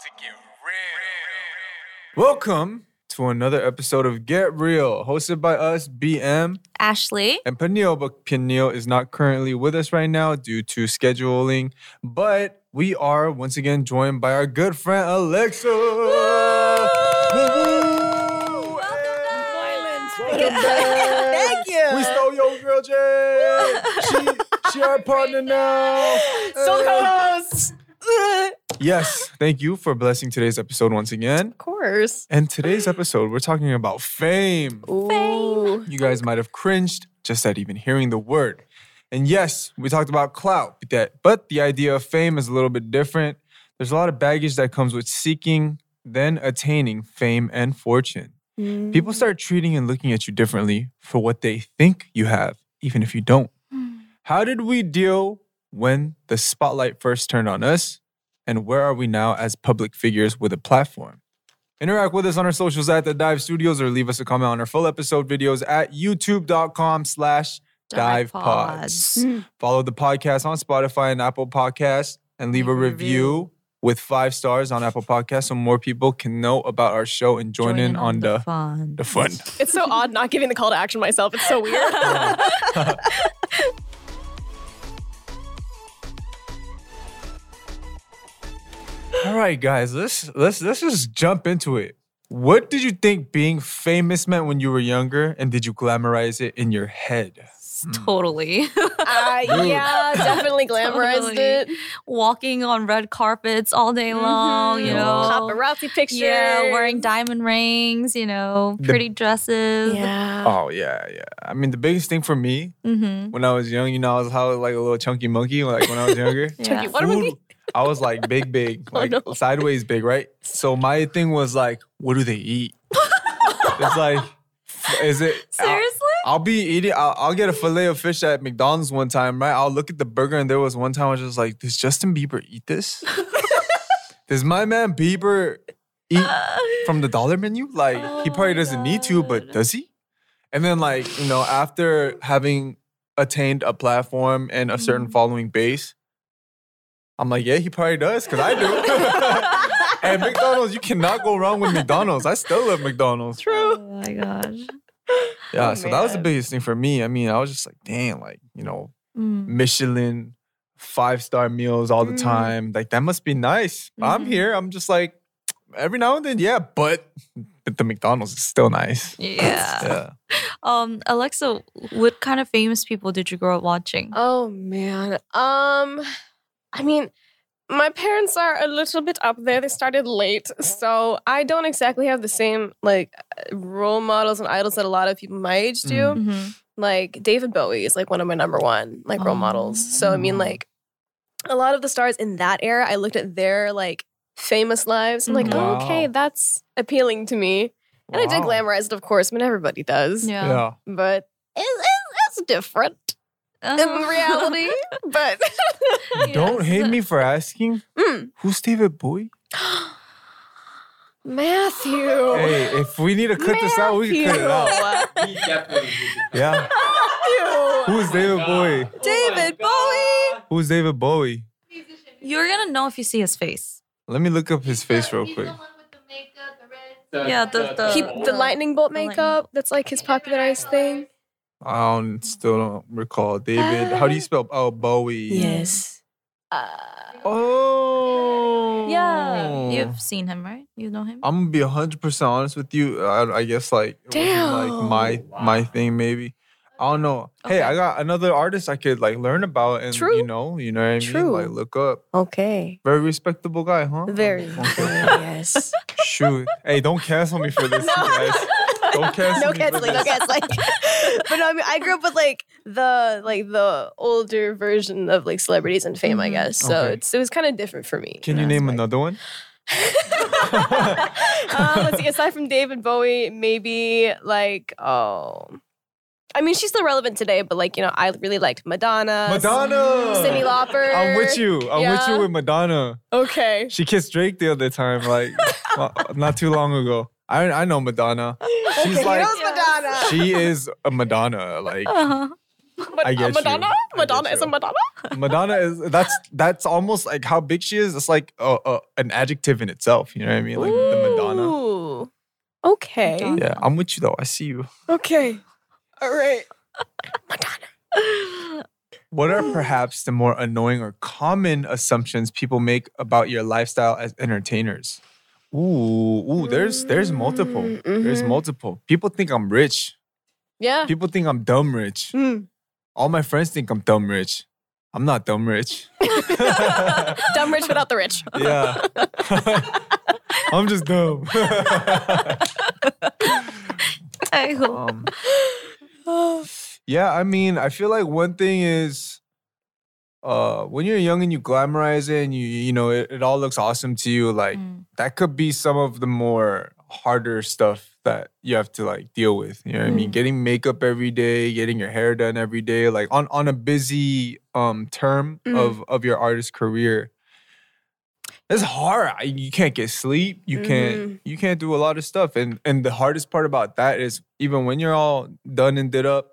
to get real. Welcome to another episode of Get Real, hosted by us, BM Ashley. and Peniel. But Peniel is not currently with us right now due to scheduling. But we are once again joined by our good friend Alexa. Welcome back. Thank you. We stole your girl, Jay. She, she our partner now. Stole the co-host. Yes, thank you for blessing today's episode once again. Of course. And today's episode, we're talking about fame. Ooh. You guys might have cringed just at even hearing the word. And yes, we talked about clout, but that, but the idea of fame is a little bit different. There's a lot of baggage that comes with seeking, then attaining fame and fortune. People start mm. treating and looking at you differently for what they think you have, even if you don't. Hmm. How did we deal when the spotlight first turned on us? And where are we now as public figures with a platform? Interact with us on our socials at the Dive Studios or leave us a comment on our full episode videos at youtube.com slash dive pods. Hmm. Follow the podcast on Spotify and Apple Podcasts and leave a Leave a review with five stars on Apple Podcasts so more people can know about our show and join, in on, the, fun. the fun. It's so odd not giving the call to action myself. It's so weird. All right, guys, let's let's let's just jump into it. What did you think being famous meant when you were younger, and did you glamorize it in your head? Totally. uh, yeah, definitely glamorized Totally. it. Walking on red carpets all day long, you Mhm. know. Paparazzi pictures. Yeah, wearing diamond rings, you know, The- pretty dresses. Yeah. Oh yeah, yeah. I mean, the biggest thing for me Mm-hmm. when I was young, you know, I was how like a little chunky monkey, like when I was younger. Yeah. What am I Food, I was like big, big, Oh, like no. sideways big, right? So my thing was like, what do they eat? it's like, is it? I'll, Seriously? I'll be eating. I'll, I'll get a fillet of fish at McDonald's one time, right? I'll look at the burger, and there was one time I was just like, does Justin Bieber eat this? does my man Bieber eat from the dollar menu? Like, he Oh probably doesn't need to, but does he? And then, like, you know, after having attained a platform and a certain Mhm. following base, I'm like, yeah, he probably does, because I do. and McDonald's, you cannot go wrong with McDonald's. I still love McDonald's. True. Oh my gosh. Yeah, Oh, so that was the biggest thing for me. I mean, I was just like, damn, like, you know, Mm. Michelin, five star meals all the Mm. time. Like, that must be nice. I'm Mhm. here. I'm just like, every now and then, yeah, but, but the McDonald's is still nice. Yeah. Yeah. Um, Alexa, what kind of famous people did you grow up watching? Oh man. Um, I mean, my parents are a little bit up there. They started late, so I don't exactly have the same like role models and idols that a lot of people my age do. Mm. Mm-hmm. Like David Bowie is like one of my number one like role models. So I mean, Oh. like a lot of the stars in that era, I looked at their like famous lives. I'm like, Mhm. oh, okay, that's appealing to me. And I did glamorize it, of course. I mean, everybody does. Yeah. Yeah. But it's, it's, it's different in Uh-huh. reality. but Don't hate me for asking. Mm. Who's David Bowie? Matthew. Hey, if we need to cut this out, we can cut it out. He definitely Yeah. Matthew. Who's David Bowie? David Bowie. Who's David Bowie? You're gonna know if you see his face. Let me look up his face real quick. Yeah, the- the- He, the lightning bolt the lightning makeup. That's like his popularized thing. I don't, still don't recall. David, how do you spell? Oh, Bowie. Uh, Oh. Yeah. You've seen him, right? You know him? I'm gonna be hundred percent honest with you. I, I guess like it wasn't, like my Damn. my thing maybe. I don't know. Hey, Okay. I got another artist I could like learn about and True. you know, you know what I mean? True. Like look up. okay. Very respectable guy, huh? Very. Okay. yes. Shoot. Hey, don't cancel me for this, guys. Don't cancel no me canceling, no this. canceling. but no, I mean, I grew up with like the like the older version of like celebrities and fame, I Mhm. guess. So Okay. it's it was kind of different for me. Can you And I was name like- another one? um, let's see. Aside from David Bowie, maybe like oh, I mean, she's still relevant today, but like you know, I really liked Madonna, Madonna. Cyndi Lauper. I'm with you. I'm with you with Madonna. Okay, She kissed Drake the other time, like not too long ago. I I know Madonna. She's okay, like he knows Madonna. she is a Madonna. Like Uh-huh. I get you. Madonna? I get Madonna is you. a Madonna? Madonna is that's that's almost like how big she is. It's like a, a, an adjective in itself. You know what I mean? Like the Madonna. Ooh. Okay. Madonna. Yeah, I'm with you though. I see you. Okay. All right. Madonna. What are perhaps the more annoying or common assumptions people make about your lifestyle as entertainers? Ooh, ooh, there's there's multiple. There's Mhm. multiple. People think I'm rich. Yeah. People think I'm dumb rich. Mm. All my friends think I'm dumb rich. I'm not dumb rich. Dumb rich without the rich. Yeah. I'm just dumb. Um, yeah, I mean, I feel like one thing is uh when you're young and you glamorize it and you you know it, it all looks awesome to you, like Mm. that could be some of the more harder stuff that you have to like deal with. You know what I mean? Mm. Getting makeup every day, getting your hair done every day, like on on a busy um term Mhm. of of your artist career. It's hard. You can't get sleep. You can't you can't do a lot of stuff. And and the hardest part about that is even when you're all done and did up,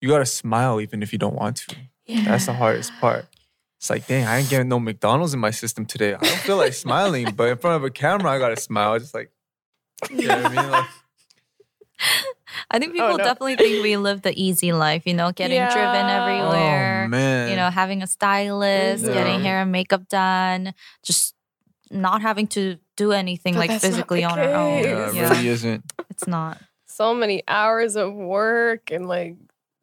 you gotta smile even if you don't want to. Yeah. That's the hardest part. It's like, dang, I ain't getting no McDonald's in my system today. I don't feel like smiling, but in front of a camera, I gotta smile. Just like, you know what I mean? Like, I think oh, people Oh, no. definitely think we live the easy life, you know, getting driven everywhere. oh man, you know, having a stylist, Yeah. getting hair and makeup done, just not having to do anything But like physically the on our own. yeah, it Yeah, really isn't. it's not. so many hours of work and like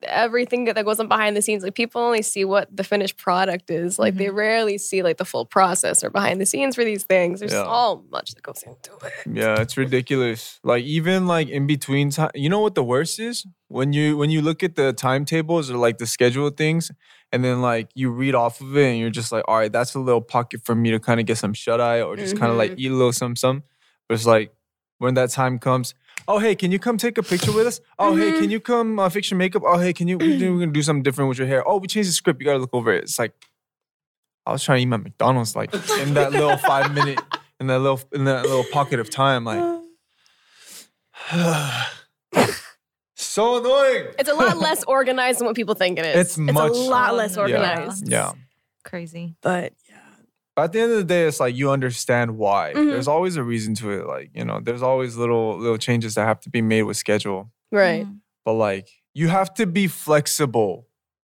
everything that goes on behind the scenes. Like people only see what the finished product is. Like they mm-hmm. rarely see like the full process or behind the scenes for these things. There's Yeah. so much that goes into it. Yeah, it's ridiculous. Like even like in between time, you know what the worst is when you when you look at the timetables or like the schedule things, and then like you read off of it and you're just like, all right, that's a little pocket for me to kind of get some shut eye or just kind of like mm-hmm. eat a little some some. But it's like when that time comes, oh hey, can you come take a picture with us? Oh hey, can you come uh, fix your makeup? Oh hey, can you we we're gonna do something different with your hair? Oh we changed the script. You gotta look over it. It's like I was trying to eat my McDonald's like in that little five minute in that little in that little pocket of time like so annoying. It's a lot less organized than what people think it is. It's much- a lot less organized. Yeah. Crazy. But yeah. But at the end of the day, it's like you understand why. Mhm. There's always a reason to it. Like, you know, there's always little little changes that have to be made with schedule. Right. Mm. But like you have to be flexible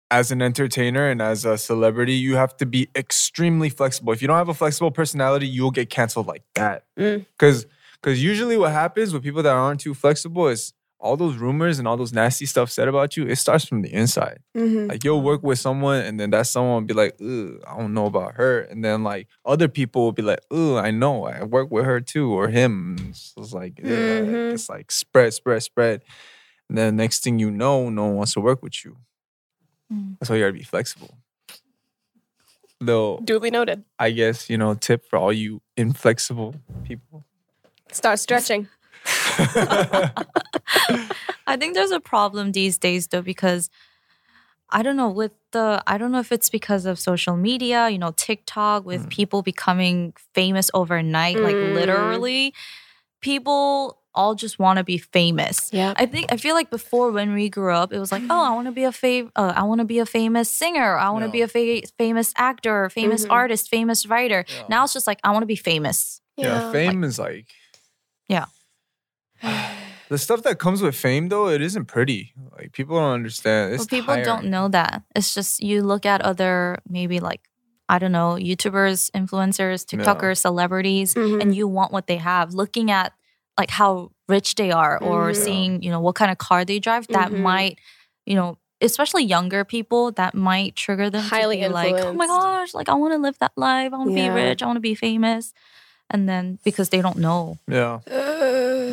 as an entertainer and as a celebrity. You have to be extremely flexible. If you don't have a flexible personality, you'll get canceled like that. Mm. Cause because usually what happens with people that aren't too flexible is all those rumors and all those nasty stuff said about you, it starts from the inside. Mhm. Like you'll work with someone and then that someone will be like, Ugh, I don't know about her. And then like other people will be like, Ugh, I know. I work with her too or him. And It's like, Mhm. it's like spread, spread, spread. And then next thing you know, no one wants to work with you. Mm. That's why you gotta be flexible. Though Duly noted. I guess, you know, tip for all you inflexible people. Start stretching. I think there's a problem these days though because I don't know with the I don't know if it's because of social media, you know, TikTok with people becoming famous overnight, like Mm. literally people all just want to be famous. Yeah. I think I feel like before when we grew up, it was like, oh, I want to be a fav- uh, I want to be a famous singer, I want to Yeah. be a fa- famous actor, famous Mhm. artist, famous writer. Yeah. Now it's just like I want to be famous. Yeah, fame is like Yeah. the stuff that comes with fame though, it isn't pretty. Like people don't understand. It's But people don't know that. It's just you look at other maybe like I don't know YouTubers, influencers, Yeah. TikTokers, celebrities, Mhm. and you want what they have. Looking at like how rich they are, or Mhm. seeing you know what kind of car they drive, that Mhm. might you know. Especially younger people, that might trigger them Highly to be like, "Oh my gosh, like I want to live that life. I want to Yeah. be rich. I want to be famous." And then because they don't know, Yeah.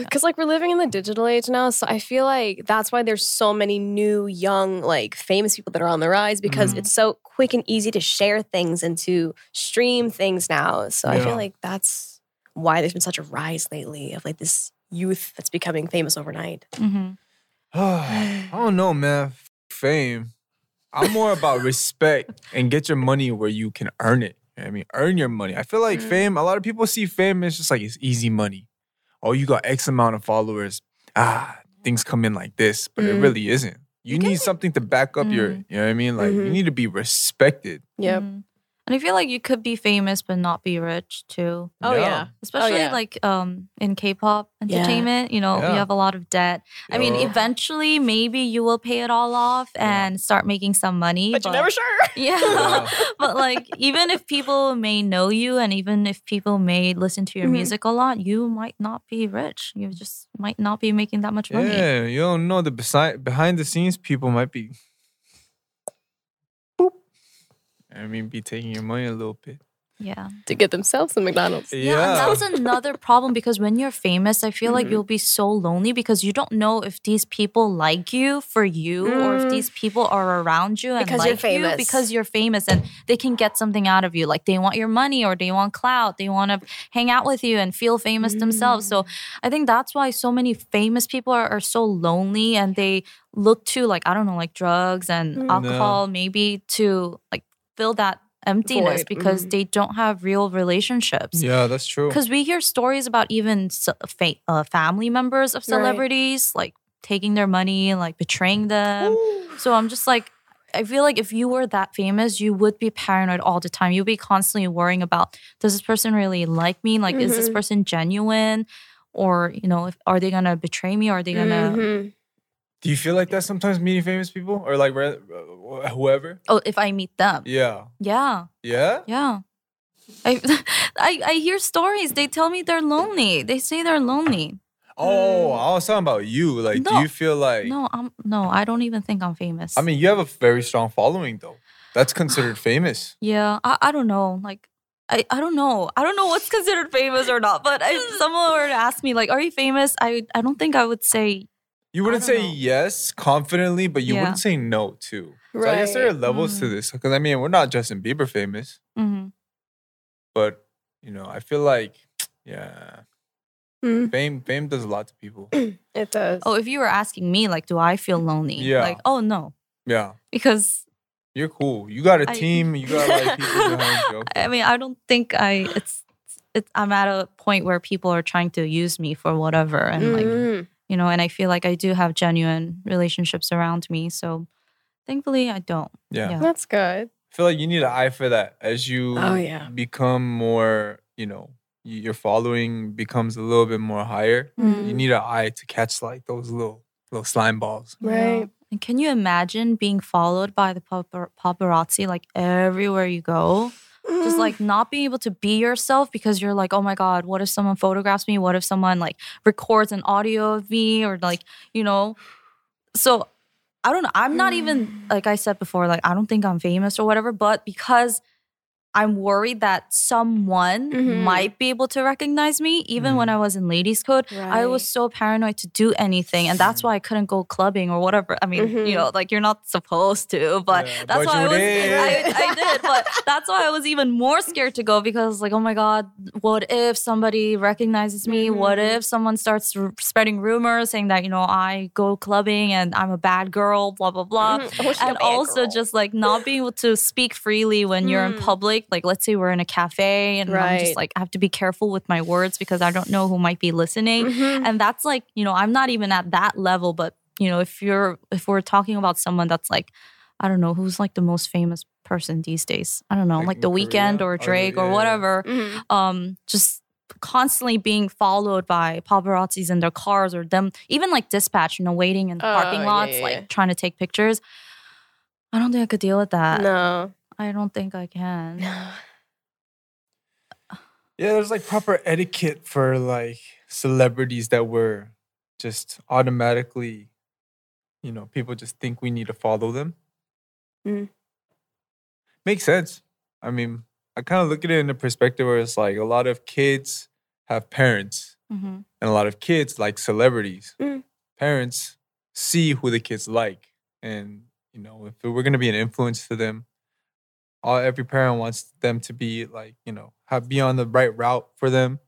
Because like we're living in the digital age now, so I feel like that's why there's so many new, young, like famous people that are on the rise because Mhm. it's so quick and easy to share things and to stream things now. So I feel like that's why there's been such a rise lately of like this youth that's becoming famous overnight. mm-hmm. I don't know, man. Fame. I'm more about respect and get your money where you can earn it. You know what I mean, earn your money. I feel like Mm. fame. A lot of people see fame as just like it's easy money. Oh, you got X amount of followers. Ah, things come in like this, but it Mm. really isn't. you, You need be- something to back up your. Mm. You know what I mean? Like you Mhm. need to be respected. Yep. Mhm. And I feel like you could be famous but not be rich too. Oh yeah. Especially yeah. like um in K-pop Yeah. entertainment, you know, Yeah. you have a lot of debt. I mean, eventually maybe you will pay it all off and start making some money. But you're never sure. Yeah. Yeah. but like even if people may know you and even if people may listen to your Mhm. music a lot, you might not be rich. You just might not be making that much money. Yeah, you don't know the beside behind the scenes people might be. I mean, be taking your money a little bit. Yeah. to get themselves some McDonald's. Yeah, and that's another problem because when you're famous, I feel like Mhm. you'll be so lonely because you don't know if these people like you for you or if Mm. these people are around you and Because you're like you famous. because you're famous and they can get something out of you. Like they want your money or they want clout. They want to hang out with you and feel famous themselves. So Mm. I think that's why so many famous people are, are so lonely and they look to like I don't know like drugs and Mm. alcohol maybe to like fill that emptiness Void, because mhm. they don't have real relationships. Yeah, that's true. Because we hear stories about even fa- uh, family members of Right. celebrities like taking their money, like betraying them. So I'm just like, I feel like if you were that famous, you would be paranoid all the time. You'd be constantly worrying about does this person really like me? Like, is this Mhm. person genuine? Or, you know, if, are they gonna betray me? Or are they gonna, Mhm. Do you feel like that sometimes meeting famous people or like re- uh, whoever? oh, if I meet them? Yeah. Yeah. Yeah. Yeah. I, I I hear stories. They tell me they're lonely. They say they're lonely. Oh, I was talking about you. Like, do you feel like? No, I'm no. I don't even think I'm famous. I mean, you have a very strong following, though. That's considered famous. yeah, I, I don't know. Like, I, I don't know. I don't know what's considered famous or not. But if someone were to ask me, like, are you famous? I I don't think I would say. You wouldn't say know. yes confidently, but you Yeah. wouldn't say no too. So I guess there are Right. levels to Mm. this. Because I mean, we're not Justin Bieber famous, mhm. but you know, I feel like, yeah, Mm. fame fame does a lot to people. It does. Oh, if you were asking me, like, do I feel lonely? Yeah. Like, oh no, Yeah, because you're cool. You got a I- team. You got like people behind you. I mean, I don't think I. It's. It's, I'm at a point where people are trying to use me for whatever, and like Mhm. You know, and I feel like I do have genuine relationships around me. So thankfully, I don't. Yeah. Yeah. that's good. I feel like you need an eye for that as you Oh, yeah. become more, you know, your following becomes a little bit more higher. You Mm. need an eye to catch like those little little slime balls. Right. And can you imagine being followed by the papar- paparazzi like everywhere you go? Just Mm. like not being able to be yourself because you're like, oh my God, what if someone photographs me? What if someone like records an audio of me or like, you know? So I don't know. I'm not even, like I said before, like I don't think I'm famous or whatever, but because I'm worried that someone Mhm. might be able to recognize me, even when Mhm. I was in ladies' code. I was so paranoid to do anything, and that's why I couldn't go clubbing or whatever. I mean, Mhm. you know, like you're not supposed to, but Yeah, that's but why I was. did. I, I did, but that's why I was even more scared to go because, like, oh my god, what if somebody recognizes me? What Mhm. if someone starts r- spreading rumors saying that you know I go clubbing and I'm a bad girl, blah blah blah. Mhm. I wish I And could be a also just like not being able to speak freely when you're in Mm. public. Like let's say we're in a cafe and I'm just like I have to be careful with my words because I don't know who might be listening Mhm. and that's like you know i'm not even at that level but you know if you're if we're talking about someone that's like i don't know who's like the most famous person these days i don't know Like like, the Weeknd or Or the- drake yeah, or yeah. whatever Mhm. um just constantly being followed by paparazzis in their cars or them even like dispatch you know waiting in Oh, parking yeah, lots yeah, like trying to take pictures i don't think i could deal with that no. I don't think i can No. Yeah, there's like proper etiquette for like celebrities that were just automatically, you know, people just think we need to follow them. Mm. Makes sense. I mean, I kind of look at it in the perspective where it's like a lot of kids have parents hmm and a lot of kids like celebrities. Mm. Parents see who the kids like. And, you know, if we're going to be an influence to them, all every parent wants them to be like, you know, have be on the right route for them.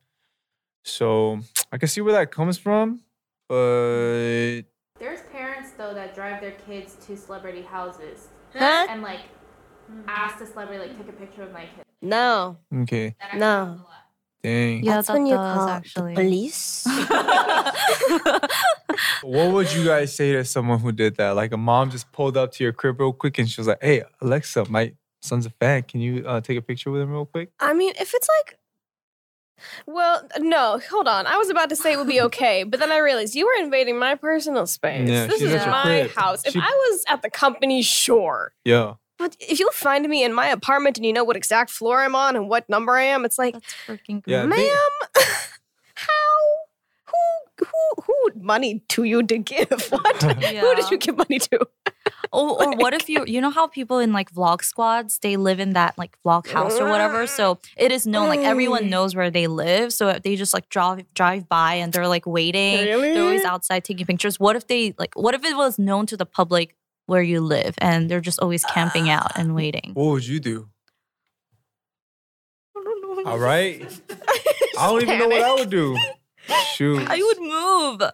So I can see where that comes from, but There's parents though that drive their kids to celebrity houses Huh? and like ask the celebrity like take a picture of my kid. No. okay. No. happens a lot. Dang. Yeah, That's that when you does call the police. What would you guys say to someone who did that? Like a mom just pulled up to your crib real quick and she was like, "Hey, Alexa, my son's a fan. Can you uh, take a picture with him real quick?" I mean, if it's like, well, no, hold on. I was about to say it would be okay, but then I realized you were invading my personal space. Yeah, this is my crib. house. If She- I was at the company, sure. Yeah. But if you find me in my apartment and you know what exact floor I'm on and what number I am, it's like, That's freaking Yeah, great. they- ma'am, how? Who? Who? Who money to you to give? What? Who did you give money to? Or, or what if you you know how people in like vlog squads they live in that like vlog house or whatever so it is known like everyone Mm. knows where they live so if they just like drive drive by and they're like waiting they're always outside taking pictures what if they like what if it was known to the public where you live and they're just always camping out and waiting What would you do? I don't know. All right. I don't even know what I would do. Shoot. I would move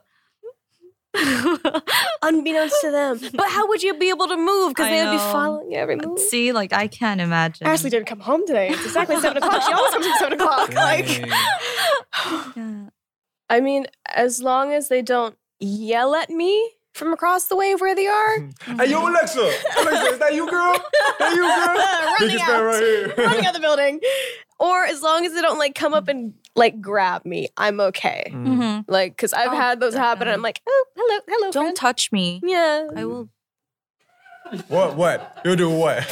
Unbeknownst to them. But how would you be able to move? Because I they would be following your every uh, move. see like I can't imagine Ashley didn't come home today. It's exactly seven o'clock. She always comes at seven o'clock. Like, Yeah. I mean, as long as they don't yell at me from across the way of where they are, Hey, yo, Alexa. Alexa, is that you, girl? That you, girl? running Biggest out, right here. running out the building, or as long as they don't like come up and like grab me, I'm okay. Mm. Mhm. Like, because I've Oh, had those happen. And I'm like, oh, hello, hello, don't friend. touch me yeah. I will What? What? You'll do what?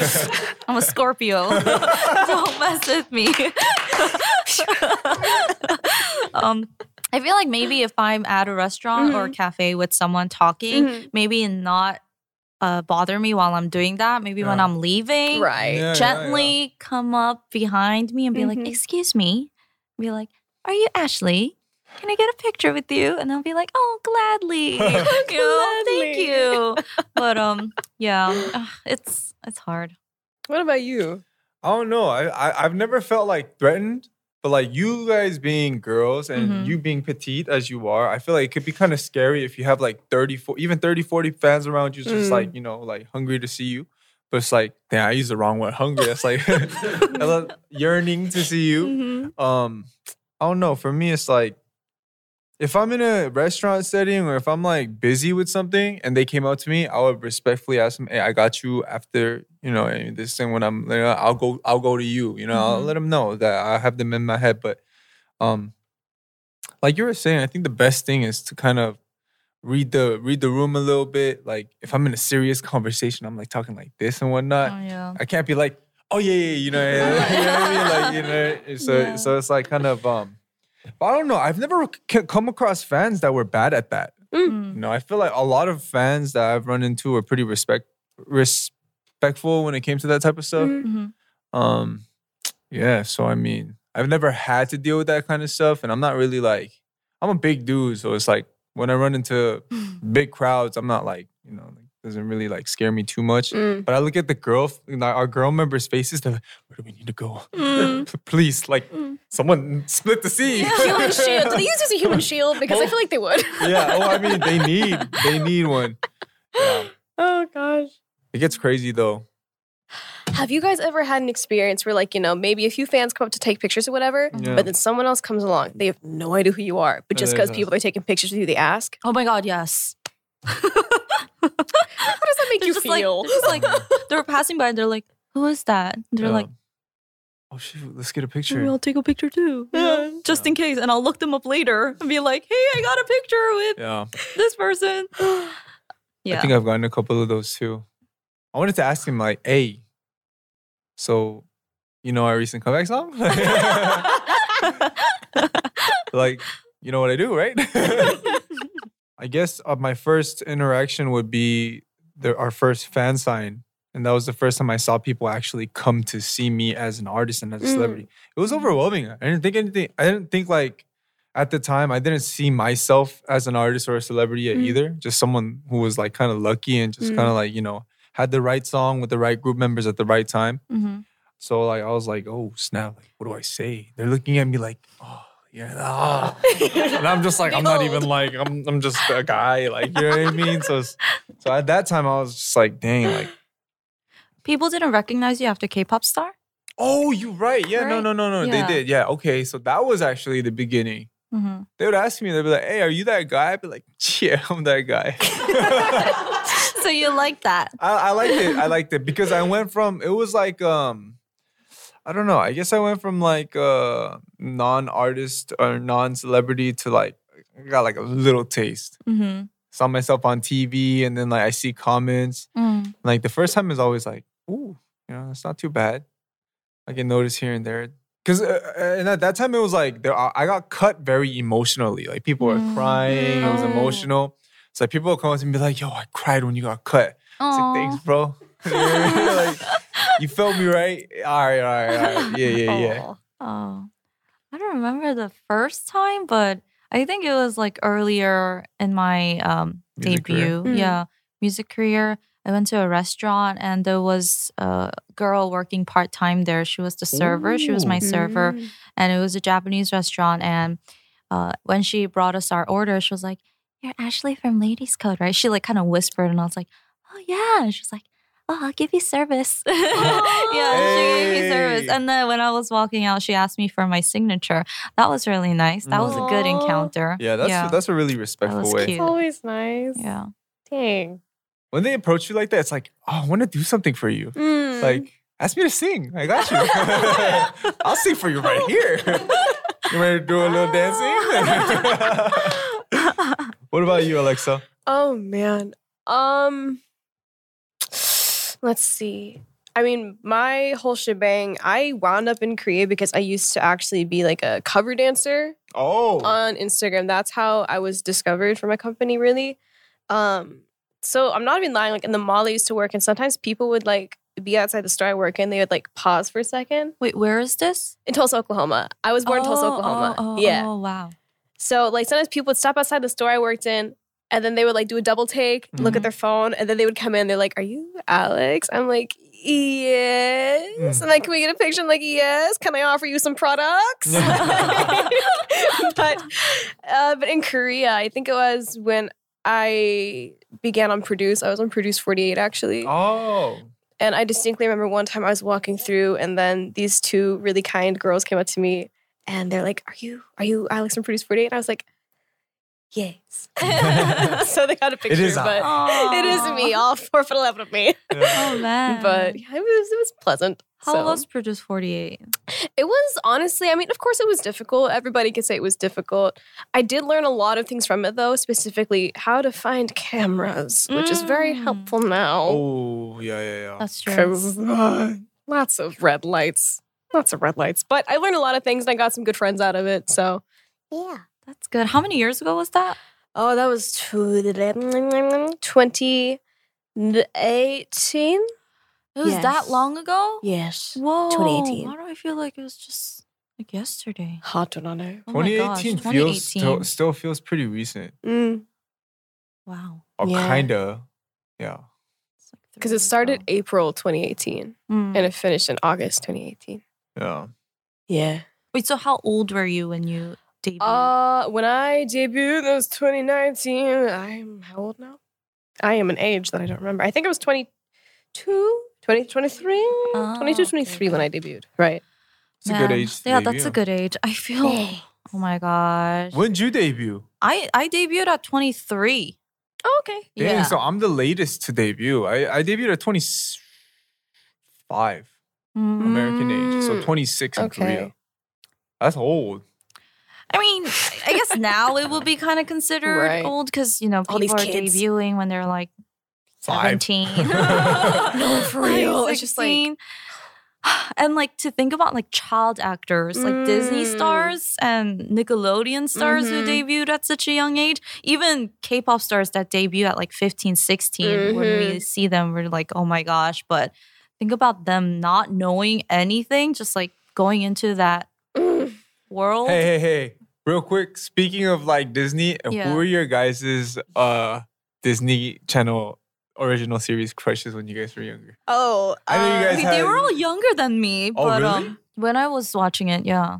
I'm a Scorpio. Don't mess with me. um, I feel like maybe if I'm at a restaurant or a cafe with someone talking, Mhm. maybe not uh, bother me while I'm doing that. Maybe when I'm leaving, Right. Yeah, yeah, gently come up behind me and be like, Mhm. "Excuse me," be like, "Are you Ashley?" Can I get a picture with you? And I'll be like, oh, gladly. you know, thank you. But um, yeah, ugh, it's it's hard. What about you? I don't know. I, I I've never felt like threatened, but like you guys being girls and Mhm. you being petite as you are, I feel like it could be kind of scary if you have like 30, 40, even 30, 40 fans around you, just Mm. like, you know, like hungry to see you. But it's like, damn, I used the wrong word. Hungry. That's like I love yearning to see you. Mhm. Um, I don't know. For me, it's like if I'm in a restaurant setting or if I'm like busy with something and they came out to me, I would respectfully ask them, "Hey, I got you after you know this thing. When I'm, you know, I'll go, I'll go to you. You know, I'll Mhm. let them know that I have them in my head. But, um, like you were saying, I think the best thing is to kind of read the read the room a little bit. Like if I'm in a serious conversation, I'm like talking like this and whatnot. oh yeah. I can't be like, oh yeah, yeah, you know, you know what I mean? Like, you know, so Yeah. so it's like kind of um. But I don't know. I've never c- come across fans that were bad at that. Mm. You know, I feel like a lot of fans that I've run into are pretty respect respectful when it came to that type of stuff. Mhm. Mhm. Um, yeah. So I mean, I've never had to deal with that kind of stuff, and I'm not really like, I'm a big dude, so it's like when I run into big crowds, I'm not like, you know, like, doesn't really like scare me too much. Mm. But I look at the girl, know, our girl members' faces. They're like, "Where do we need to go? Mm. Please, like, Mm. someone split the sea." Human shield. Do they use as a human shield? Because I feel like they would. yeah. Oh, I mean, they need, they need one. Yeah. Oh gosh. It gets crazy though. Have you guys ever had an experience where, like, you know, maybe a few fans come up to take pictures or whatever, Yeah. but then someone else comes along, they have no idea who you are, but just because Yeah. people are taking pictures with you, they ask, Oh my god, yes. "How does that make They're you just feel?" like they're like they were passing by and they're like, Who is that? And they're Yeah. like, oh shoot, let's get a "Maybe picture. I'll take a picture too. you know, Yeah. Just in case. And I'll look them up later and be like, hey, I got a picture with Yeah. this person. yeah. I think I've gotten a couple of those too. I wanted to ask him like, "Hey, so you know our recent comeback song? like, you know what I do, right?" I guess uh, my first interaction would be the, our first fan sign, and that was the first time I saw people actually come to see me as an artist and as a Mm. celebrity. It was overwhelming. I didn't think anything. I didn't think like at the time I didn't see myself as an artist or a celebrity Mm. either. Just someone who was like kind of lucky and just Mm. kind of like you know had the right song with the right group members at the right time. hmm So like I was like, oh snap! Like, what do I say? They're looking at me like, oh yeah, ah. and I'm just like, I'm not even like, I'm I'm just a guy, like you know what I mean. So so at that time I was just like, dang, like People didn't recognize you after K pop star? Oh, you're right. Yeah, no, Right? no, no, no. They Yeah. did. Yeah. Okay. So that was actually the beginning. hmm They would ask me, they'd be like, hey, are you that guy? I'd be like, yeah, I'm that guy. so you like that? I, I liked it. I liked it because I went from it was like um I don't know. I guess I went from like uh non-artist or non-celebrity to like I got like a little taste. hmm Saw myself on TV and then like I see comments. Mm. Like the first time is always like, ooh, you know, it's not too bad. I get noticed here and there. Cause uh, uh, and at that time it was like there, I I got cut very emotionally. Like people were Mm. crying. It was emotional. So like people will come up to me and be like, "Yo, I cried when you got cut." It's like, thanks, bro. You know what I mean? like, you felt me right? All right, all right, all right. Yeah, yeah, yeah. Oh. Oh. I don't remember the first time, but I think it was like earlier in my um, Music career? debut. Mm. Yeah, music career. I went to a restaurant and there was a girl working part time there. She was the server. She was my server, Mm. and it was a Japanese restaurant. And uh, when she brought us our order, she was like, "You're Ashley from Ladies Code, right?" She like kind of whispered, and I was like, "Oh yeah." And she was like, "Oh, I'll give you service." yeah, she gave me service. And then when I was walking out, she asked me for my signature. That was really nice. That was a good encounter. Yeah, that's that's a really respectful was way. cute. It's always nice. yeah. Dang. When they approach you like that, it's like, oh, I want to do something for you. Mm. Like, ask me to sing. I got you. I'll sing for you right here. you ready to do a little dancing? What about you, Alexa? Oh man. Um let's see. I mean, my whole shebang, I wound up in Korea because I used to actually be like a cover dancer Oh, on Instagram. That's how I was discovered for my company, really. Um, so I'm not even lying, like in the mall I used to work, and sometimes people would like be outside the store I work in, they would like pause for a second. Wait, where is this? In Tulsa, Oklahoma. I was born in Tulsa, Oh, Oklahoma. Oh, oh, yeah. Oh, wow. So like sometimes people would stop outside the store I worked in and then they would like do a double take, look Mhm. at their phone, and then they would come in. They're like, Are you Alex? I'm like, Yes. Mm. And like, can we get a picture? I'm like, Yes. Can I offer you some products? but uh, but in Korea, I think it was when I began on Produce. I was on Produce 48 actually. oh, And I distinctly remember one time I was walking through, and then these two really kind girls came up to me, and they're like, "Are you are you Alex from Produce 48?" And I was like, "Yes." so they got a picture, is but I. it is me, all four foot eleven of me. Oh man. But yeah, it was it was pleasant. how So, was Produce 48? it was honestly, I mean, of course, it was difficult. Everybody could say it was difficult. I did learn a lot of things from it, though, specifically how to find cameras, which is very Mm. helpful now. oh, yeah, yeah, yeah. That's true. Lots of red lights. Lots of red lights. But I learned a lot of things and I got some good friends out of it. So, yeah. That's good. How many years ago was that? Oh, that was 2018. It was Yes. that long ago? Yes. Whoa. 2018. Why do I feel like it was just like yesterday? Hot on it. Oh my gosh, 2018 feels still, still feels pretty recent. Mm. Wow. Or Yeah. kinda. Yeah. It's like three Because it started ago. April 2018 Mm. and it finished in August 2018. Yeah. Yeah. Wait, so how old were you when you debuted? Uh, when I debuted, it was 2019. I'm how old now? I am an age that I don't remember. I think it was 22, 20, 23, Oh, 22, okay, 23 when I debuted. Right. It's a good age. To Yeah, that's a good age. I feel. Oh my gosh. When did you debut? I I debuted at 23. Oh, okay. Dang, yeah. so I'm the latest to debut. I, I debuted at 25 Mm. American age. So Mm, 26 in okay. Korea. That's old. I mean, I guess now it will be kind of considered Right. old because you know All these people are kids. debuting when they're like Five. 17. No, for Like real. It's just like- and like to think about like child actors, like Disney Mm. stars and Nickelodeon stars who Mhm. debuted at such a young age, even K-pop stars that debut at like 15, 16, when we Mhm. see them, we're like, oh my gosh. But think about them not knowing anything, just like going into that world. Hey, hey, hey. Real quick, speaking of like Disney, Yeah. who are your guys' uh Disney Channel original series crushes when you guys were younger? Oh, I know you uh, guys Wait, had- they were all younger than me, Oh, but really? um, when I was watching it, yeah,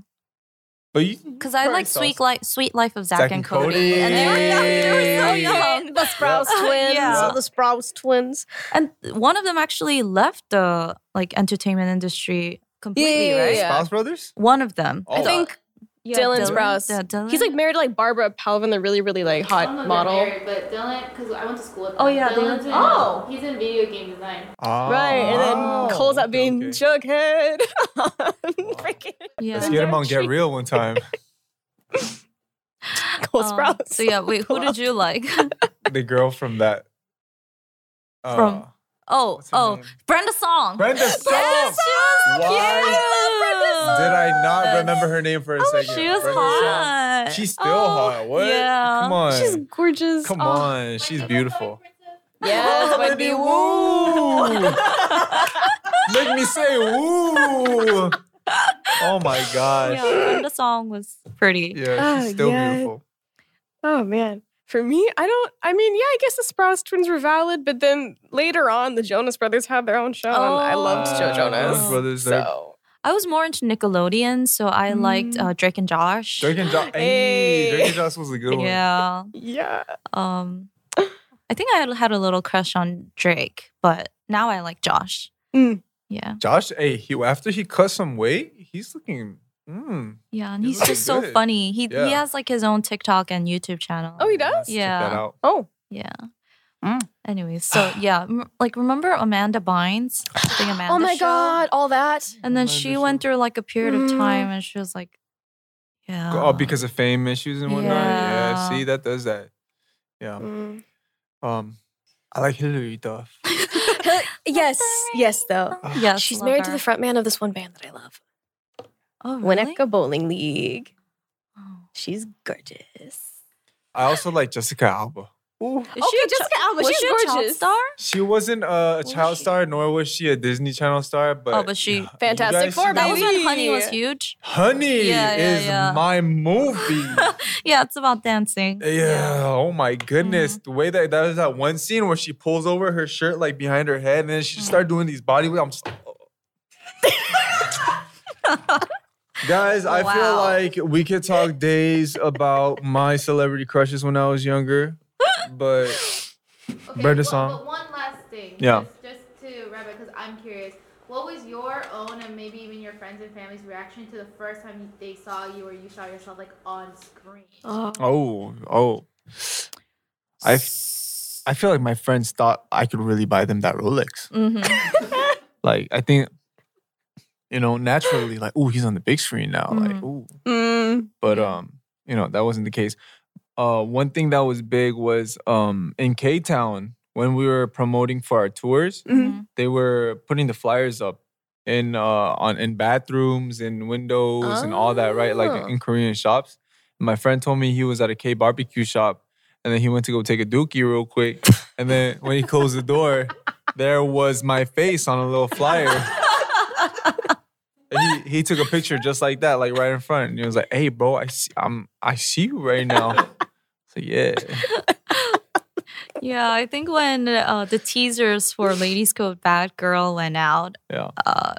But you because I like Suite some- Life, Sweet Life of Zach, Zack and and Cody, Cody. and they were young. They were so young. the Sprouse Yeah. twins. Yeah. The Sprouse twins. And one of them actually left the like entertainment industry completely, Yeah, right? yeah. Sprouse Brothers? One of them. Oh. I think Yeah, Dylan, Dylan. Sprouse. Yeah, Dylan. He's like married to like Barbara Palvin, the really, really like I hot don't know if model. they're married, but Dylan, because I went to school with Oh, him. yeah, Dylan's Dylan's in, Oh. he's in video game design. Ah, Right, and then Cole's out okay, being okay. Jughead. Freaking yeah. Let's get him on Get Real one time. Cole Um, Sprouse. so yeah, wait, who did you like? the girl from that. Uh, From- oh, what's her oh, name? Brenda Song. Brenda Song. Yes, she was Why cute. Did I not remember her name for a second? Oh, She was Brenda Song. hot. She's still Oh, hot. What? Yeah. Come on. She's gorgeous. Come Oh, on. She's beautiful. Yes, Oh, might baby, woo. Make me say woo. Oh my gosh. Yeah, Brenda Song was pretty. Yeah, she's Oh, still yeah. beautiful. Oh man. For me, I don't. I mean, yeah, I guess the Sprouse twins were valid, but then later on, the Jonas Brothers had their own show, and I loved Ah, Joe Oh. Jonas. Jonas Brothers, so I was more into Nickelodeon, so I liked uh, Drake and Josh. Drake and Josh. Hey, Hey. Drake and Josh was a good one. yeah. yeah. Um, I think I had, had a little crush on Drake, but now I like Josh. Mm. Yeah, Josh, hey, he after he cut some weight, he's looking. Mm, yeah, and He's he's just so good. funny. He Yeah. he has like his own TikTok and YouTube channel. Oh, he does. let's check that Yeah. out. Oh, Yeah. Mm. Anyways, so yeah, like remember Amanda Bynes? The Amanda oh my show? God, all that. And then Amanda she show. went through like a period of Mm. time, and she was like, yeah. Oh, because of fame issues and whatnot. Yeah. Yeah. see, that does that. Yeah. Mm. Um, I like Hilary Duff. yes, yes, though. yes, She's love married to the front man of this one band that I love, Oh, really? Winnetka Bowling League. Oh. She's gorgeous. I also like Jessica Alba. Ooh. Is Okay, she a Jessica chi- Alba, was she's she a child gorgeous. star? She wasn't a Was child she? star, nor was she a Disney Channel star. But Oh, but she- you Fantastic guys Four, That was when Honey was huge. Honey Yeah, yeah, is yeah. my movie. Yeah, it's about dancing. Yeah. Oh my goodness. Mm-hmm. The way that that is that one scene where she pulls over her shirt like behind her head and then she just started doing these body I'm just oh. Guys, I feel like we could talk days about my celebrity crushes when I was younger. But Okay, Brenda one- song. But one last thing. Yeah. Just, just to wrap it, because I'm curious. What was your own and maybe even your friends and family's reaction to the first time they saw you or you saw yourself like on screen? Oh. oh, oh. I f- I feel like my friends thought I could really buy them that Rolex. hmm Like I think you know, naturally like, oh, he's on the big screen now. Like, Mhm. ooh. Mm. but um you know that wasn't the case uh one thing that was big was um in k-town when we were promoting for our tours Mhm. they were putting the flyers up in uh on in bathrooms and windows and all that right like Oh. in korean shops my friend told me he was at a k barbecue shop and then he went to go take a dookie real quick and then when he closed the door there was my face on a little flyer and he, he took a picture just like that, like right in front. And he was like, "Hey, bro, I see, I'm I see you right now." So yeah, Yeah, I think when uh, the teasers for Ladies Code Bad Girl went out, yeah. uh,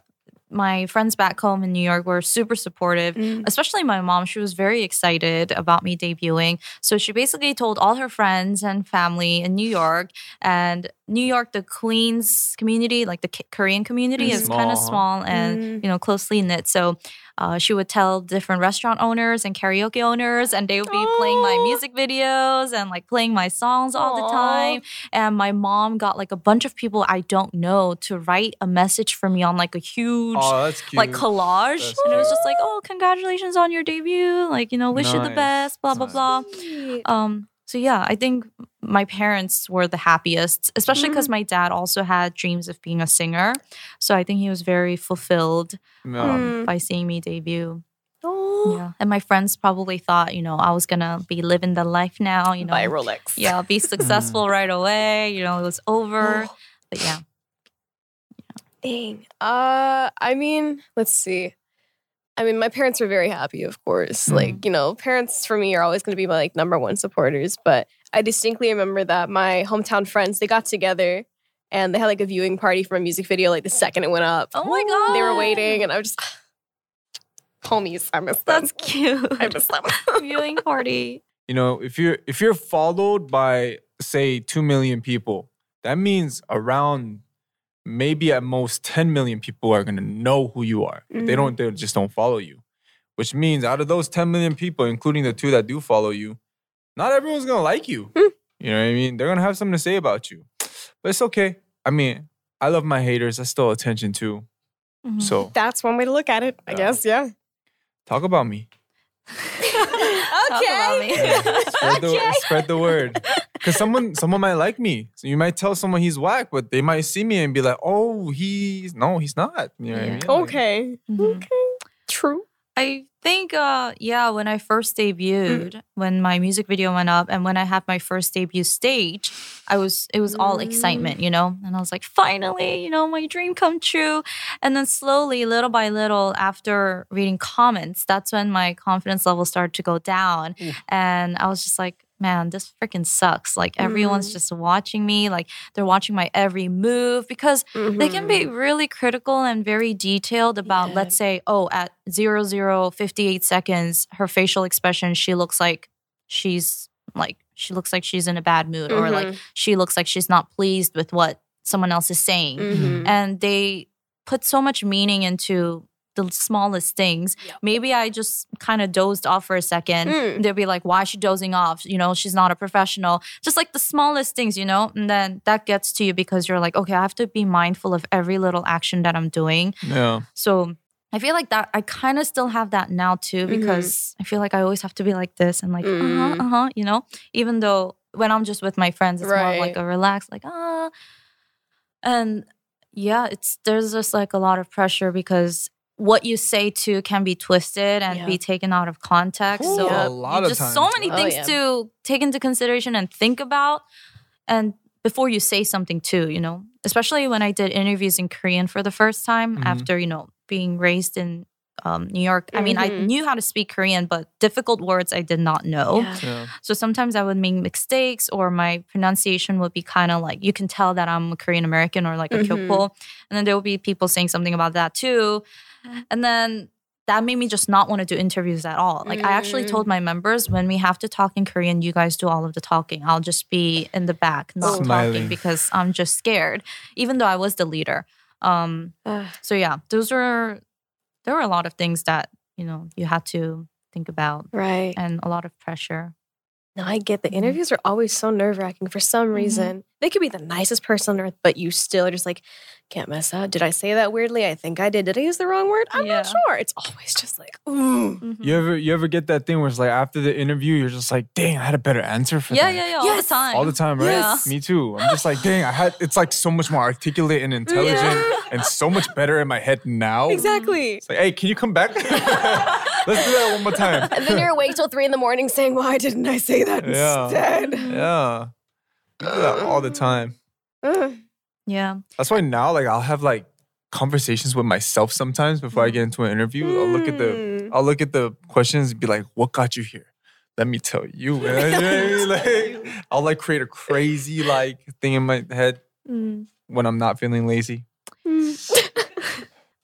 my friends back home in New York were super supportive, Mm. especially my mom. She was very excited about me debuting. So she basically told all her friends and family in New York. And New York, the Queens community, like the K- Korean community, is kind of small and Mm. you know closely knit. So uh, she would tell different restaurant owners and karaoke owners, and they would be playing my music videos and like playing my songs all the time. And my mom got like a bunch of people I don't know to write a message for me on like a huge Oh, like collage. That's and it was just like, oh, congratulations on your debut. Like, you know, wish you the best, blah, blah, Nice. blah. Um, so yeah, I think my parents were the happiest, especially because my dad also had dreams of being a singer. So I think he was very fulfilled Um, Mm. by seeing me debut. Oh. Yeah. And my friends probably thought, you know, I was gonna be living the life now, you know. Buy Rolex. Yeah, be successful right away. You know, it was over. But yeah. Dang. Uh, I mean, let's see. I mean, my parents were very happy, of course. Mm-hmm. Like, you know, parents for me are always going to be my like number one supporters. But I distinctly remember that my hometown friends they got together and they had like a viewing party for a music video. Like the second it went up, Oh my god. they were waiting, and I was just homies. I miss them. That's cute. I miss them. Viewing party. you know, if you're if you're followed by say two million people, that means around maybe at most 10 million people are going to know who you are. Mm-hmm. They don't, they just don't follow you, which means out of those 10 million people, including the two that do follow you, not everyone's going to like you. Hmm. You know what I mean? They're going to have something to say about you, but it's okay. I mean, I love my haters. I still attention too. Mhm. So That's one way to look at it, I guess. Yeah. talk about me. Talk about me. Spread the, spread the word. Because someone someone might like me. So you might tell someone he's whack, but they might see me and be like, oh, he's no, he's not. You know what I Yeah. mean? Like, Okay. Mhm. Okay. True. I think, uh, yeah, when I first debuted, when my music video went up, and when I had my first debut stage, I was it was all excitement, you know, and I was like, finally, you know, my dream come true. And then slowly, little by little, after reading comments, that's when my confidence level started to go down, and I was just like. Man, this freaking sucks. Like everyone's Mm. just watching me, like they're watching my every move because they can be really critical and very detailed about Yeah. let's say oh at 0058 seconds her facial expression she looks like she's like she looks like she's in a bad mood or like Mhm. she looks like she's not pleased with what someone else is saying Mhm. and they put so much meaning into the smallest things Yep. maybe i just kind of dozed off for a second Mm. they'll be like why is she dozing off you know she's not a professional just like the smallest things you know and then that gets to you because you're like okay i have to be mindful of every little action that i'm doing Yeah. so i feel like that i kind of still have that now too Mhm. because i feel like i always have to be like this and like Mm. uh-huh uh-huh you know even though when i'm just with my friends it's more of like a relaxed like ah and yeah it's there's just like a lot of pressure because what you say too can be twisted and Yeah. be taken out of context. Ooh, so a lot you of just so times. many Oh, things yeah. to take into consideration and think about, and before you say something too, you know. Especially when I did interviews in Korean for the first time Mhm. after you know being raised in um, New York. I mean, I Mhm. knew how to speak Korean, but difficult words I did not know. Yeah. Yeah. So sometimes I would make mistakes or my pronunciation would be kind of like you can tell that I'm a Korean American or like a. Kyopo. And then there will be people saying something about that too. And then that made me just not want to do interviews at all. Like I actually Mm. told my members when we have to talk in Korean, you guys do all of the talking. I'll just be in the back, not Smiling. talking because I'm just scared, even though I was the leader. Um, so yeah, those were there were a lot of things that, you know, you had to think about right. and a lot of pressure. No, I get the Mhm. interviews are always so nerve wracking for some Mhm. reason. They could be the nicest person on earth, but you still are just like, can't mess up. Did I say that weirdly? I think I did. Did I use the wrong word? I'm Yeah. not sure. It's always just like, ooh. Mhm. You ever you ever get that thing where it's like after the interview, you're just like, dang, I had a better answer for Yeah, that. yeah, yeah, yeah. all Yes. the time. All the time, right? Yes. Me too. I'm just like, dang, I had it's like so much more articulate and intelligent and so much better in my head now. Exactly. It's like, hey, can you come back? Let's do that one more time. And then you're awake till three in the morning saying, why didn't I say that Yeah. instead? Yeah. We do that all the time. Yeah. That's why now, like, I'll have like conversations with myself sometimes before I get into an interview. I'll look at the Mm. I'll look at the questions and be like, what got you here? Let me tell you. man." You know what I mean? Like, I'll like create a crazy like thing in my head Mm. when I'm not feeling lazy.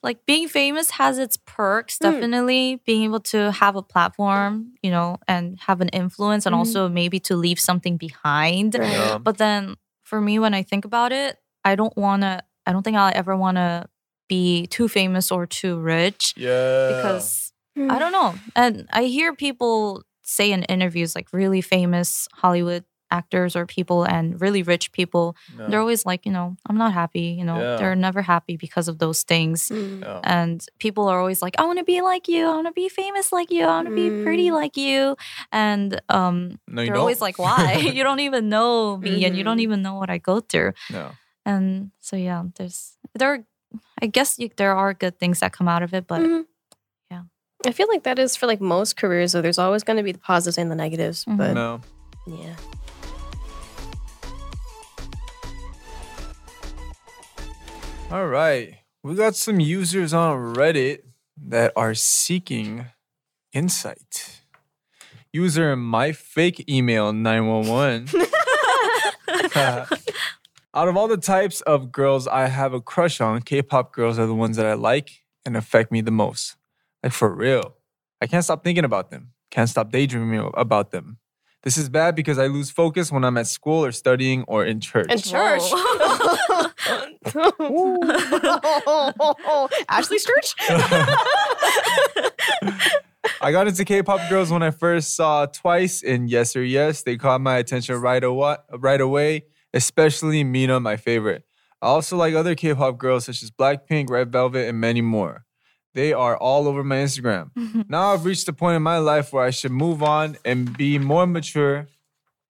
Like being famous has its perks, Mm. definitely. Being able to have a platform, you know, and have an influence and Mhm. also maybe to leave something behind. Yeah. But then for me, when I think about it, I don't want to, I don't think I'll ever want to be too famous or too rich Yeah. because I don't know. And I hear people say in interviews, like really famous Hollywood actors or people and really rich people, No. they're always like, you know, I'm not happy. You know, Yeah. they're never happy because of those things. Mm. Yeah. And people are always like, I want to be like you. I want to be famous like you. I want to be pretty Mm. like you. And um, No, you they're don't. always like, why? you don't even know me and you don't Mhm. even know what I go through. no. And so, yeah, there's, there, are, I guess you, there are good things that come out of it, but Mhm. yeah. I feel like that is for like most careers, though. There's always going to be the positives and the negatives. Mhm. But No. yeah. All right. We got some users on Reddit that are seeking insight. User my fake email 911. Out of all the types of girls I have a crush on, K-pop girls are the ones that I like and affect me the most. Like for real. I can't stop thinking about them. Can't stop daydreaming about them. This is bad because I lose focus when I'm at school or studying or in church. In church. Ashley's church? I got into K-pop girls when I first saw Twice in Yes or Yes. They caught my attention right away, right away, especially Mina, my favorite. I also like other K-pop girls such as Blackpink, Red Velvet, and many more. They are all over my Instagram. now I've reached the point in my life where I should move on and be more mature.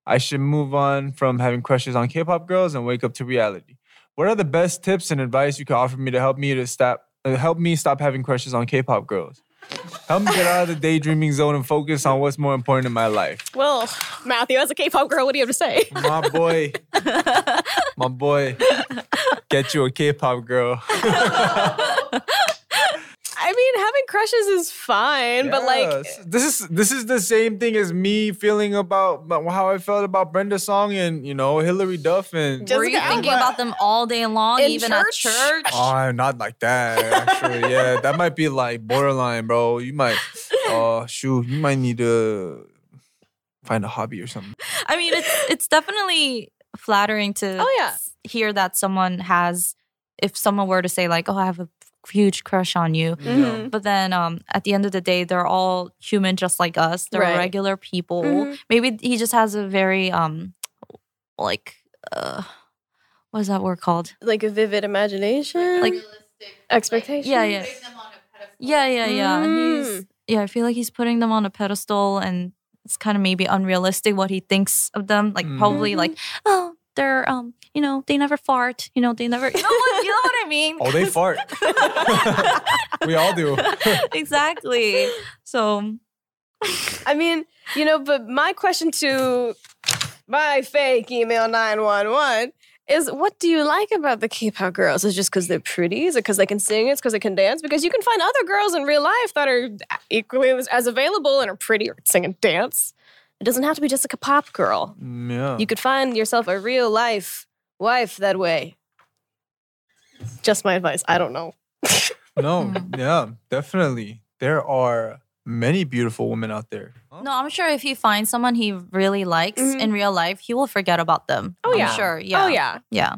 I should move on from having crushes on K-pop girls and wake up to reality. What are the best tips and advice you could offer me to help me to stop uh, help me stop having crushes on K-pop girls? Help me get out of the daydreaming zone and focus on what's more important in my life. Well, Matthew, as a K-pop girl, what do you have to say? My boy, my boy, get you a K-pop girl. I mean, having crushes is fine, but like, this is this is the same thing as me feeling about about how I felt about Brenda Song and you know Hilary Duff and. Just- Were you Jessica thinking about them all day long, In even church? at church? Oh, not like that. Actually, yeah, that might be like borderline, bro. You might, oh shoot, you might need to find a hobby or something. I mean, it's it's definitely flattering to Oh, yeah. hear that someone has. If someone were to say like, "Oh, I have a huge crush on you," Mhm. but then um, at the end of the day, they're all human, just like us. They're Right. regular people. Mhm. Maybe he just has a very um, like, uh, what is that word called? like a vivid imagination, Like- Realistic, expectation. Yeah, yeah. putting them on a pedestal. Yeah, yeah, yeah. And he's Mm. yeah, I feel like he's putting them on a pedestal and it's kind of maybe unrealistic what he thinks of them. Like probably like, oh, they're um, you know, they never fart, you know, they never you know what you know what I mean? Oh, they fart. we all do. exactly. So I mean, you know, but my question to my fake email 911 is what do you like about the K-pop girls? Is it just because they're pretty? Is it because they can sing? It's because they can dance? Because you can find other girls in real life that are equally as, as available and are pretty or sing and dance. It doesn't have to be just like a pop girl. Yeah. You could find yourself a real life wife that way. Just my advice. I don't know. No, Mm. yeah, definitely. There are many beautiful women out there. no, I'm sure if he finds someone he really likes Mhm. in real life, he will forget about them. Oh, I'm yeah. sure. Yeah. Oh, yeah. Yeah.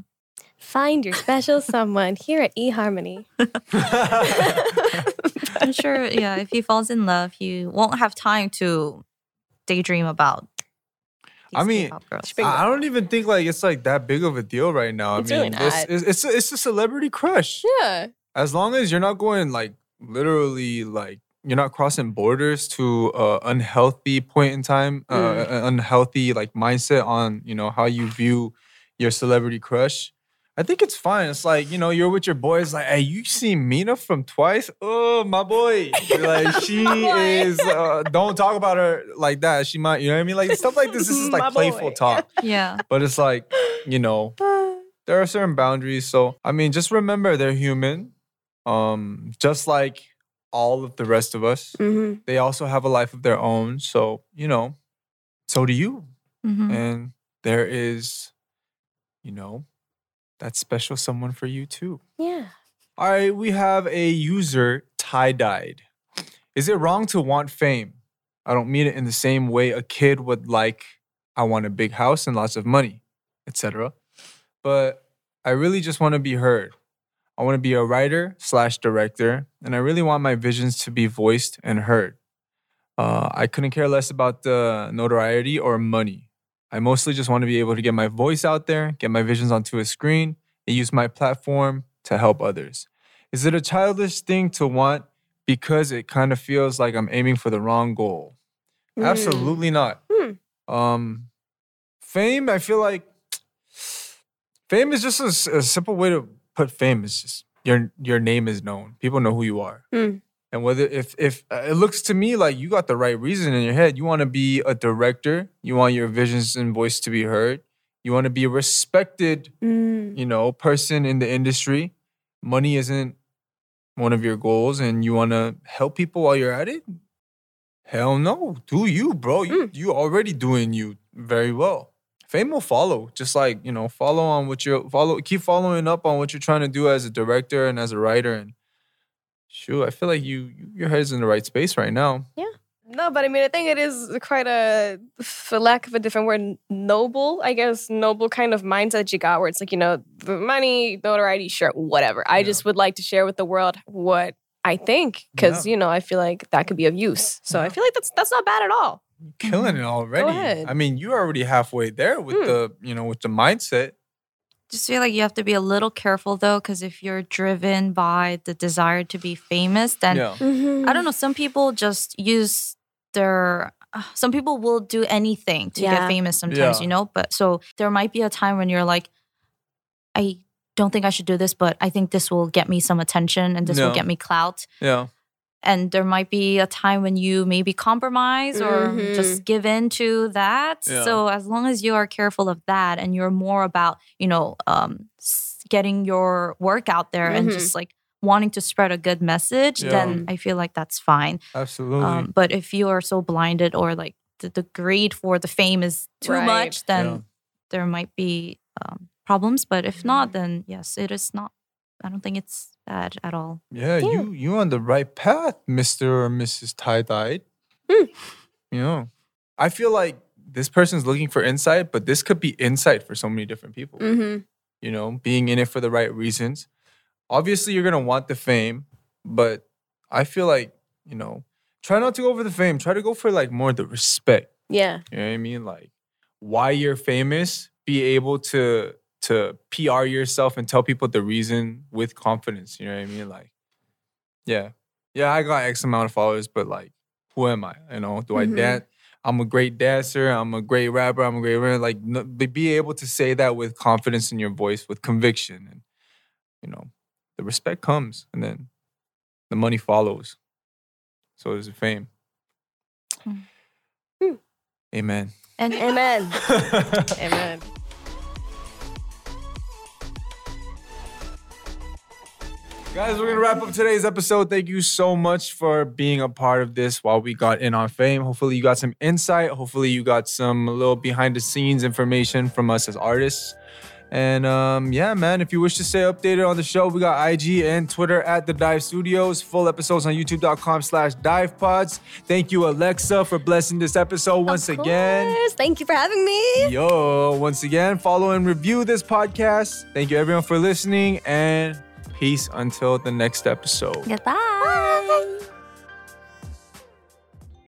Find your special someone here at eHarmony. I'm sure, yeah, if he falls in love, he won't have time to daydream about. I mean, girls. I I don't even think like it's like that big of a deal right now. It's I really mean, this not. is it's a, it's a celebrity crush. Yeah. As long as you're not going like literally like you're not crossing borders to a unhealthy point in time, uh, Mm. an unhealthy like mindset on you know how you view your celebrity crush. I think it's fine. It's like you know you're with your boys. Like, hey, you see Mina from Twice? Oh, my boy. Like she boy. is. Uh, don't talk about her like that. She might. You know what I mean? Like stuff like this. This is My like playful boy. talk. Yeah. But it's like you know there are certain boundaries. So I mean, just remember they're human. Um, just like all of the rest of us, Mm-hmm. they also have a life of their own. So you know, so do you. Mhm. And there is, you know, that special someone for you too. Yeah. All right, we have a user tie dyed. Is it wrong to want fame? I don't mean it in the same way a kid would like, I want a big house and lots of money, etc. But I really just want to be heard. I want to be a writer slash director, and I really want my visions to be voiced and heard. Uh, I couldn't care less about the notoriety or money. I mostly just want to be able to get my voice out there, get my visions onto a screen, and use my platform to help others. Is it a childish thing to want because it kind of feels like I'm aiming for the wrong goal? Mm. Absolutely not. Hmm. Um, fame, I feel like fame is just a simple way to put fame. Is just your your name is known. People know who you are. Hmm. And whether if if uh, it looks to me like you got the right reason in your head, you want to be a director, you want your visions and voice to be heard, you want to be a respected Mm. you know, person in the industry, money isn't one of your goals and you want to help people while you're at it, hell no. Do you, bro. You you already doing you very well. Fame will follow. Just like, you know, follow on what you're follow keep following up on what you're trying to do as a director and as a writer and shoot, I feel like you you- your head's in the right space right now. Yeah. No, but I mean, I think it is quite a, for lack of a different word, noble, I guess, noble kind of mindset you got where it's like, you know, the money, notoriety, sure, whatever. I Yeah. just would like to share with the world what I think because, Yeah. you know, I feel like that could be of use. So I feel like that's that's not bad at all. Killing it already. ahead. I mean, you're already halfway there with Hmm. the, you know, with the mindset. Just feel like you have to be a little careful though, because if you're driven by the desire to be famous, then yeah. I don't know. Some people just use their. uh, Some people will do anything to Yeah. get famous. Sometimes, Yeah. you know. But so there might be a time when you're like, I don't think I should do this, but I think this will get me some attention and this Yeah. will get me clout. Yeah. And there might be a time when you maybe compromise or Mhm. just give in to that. Yeah. So as long as you are careful of that and you're more about, you know, um, getting your work out there and Mhm. just like wanting to spread a good message, Yeah. then I feel like that's fine. Absolutely. Um, but if you are so blinded or like the, the greed for the fame is too Right. much, then Yeah. there might be um, problems. But if not, then yes, it is not. I don't think it's bad at all. yeah, Yeah. you you on the right path, Mr. or Mrs. Tie Dyed. Hmm. You know. I feel like this person's looking for insight, but this could be insight for so many different people. Mm-hmm. you know, being in it for the right reasons. Obviously, you're gonna want the fame, but I feel like, you know, try not to go for the fame. Try to go for like more the respect. Yeah. You know what I mean? Like why you're famous, be able to to PR yourself and tell people the reason with confidence. You know what I mean? Like, yeah. Yeah, I got X amount of followers, but like, who am I? You know, do I Mhm. dance? I'm a great dancer. I'm a great rapper. I'm a great rapper. Like, no, be- be able to say that with confidence in your voice, with conviction, and you know, the respect comes, and then the money follows. So does the fame. Hmm. Amen. And Amen. Amen. Guys, we're gonna wrap up today's episode. Thank you so much for being a part of this while we got in on fame. Hopefully, you got some insight. Hopefully, you got some little behind the scenes information from us as artists. And um, yeah, man, if you wish to stay updated on the show, we got IG and Twitter at the Dive Studios. Full episodes on youtube.com slash dive pods. Thank you, AleXa, for blessing this episode once Of again. Thank you for having me. Yo, once again, follow and review this podcast. Thank you everyone for listening and Peace until the next episode. Goodbye. Bye.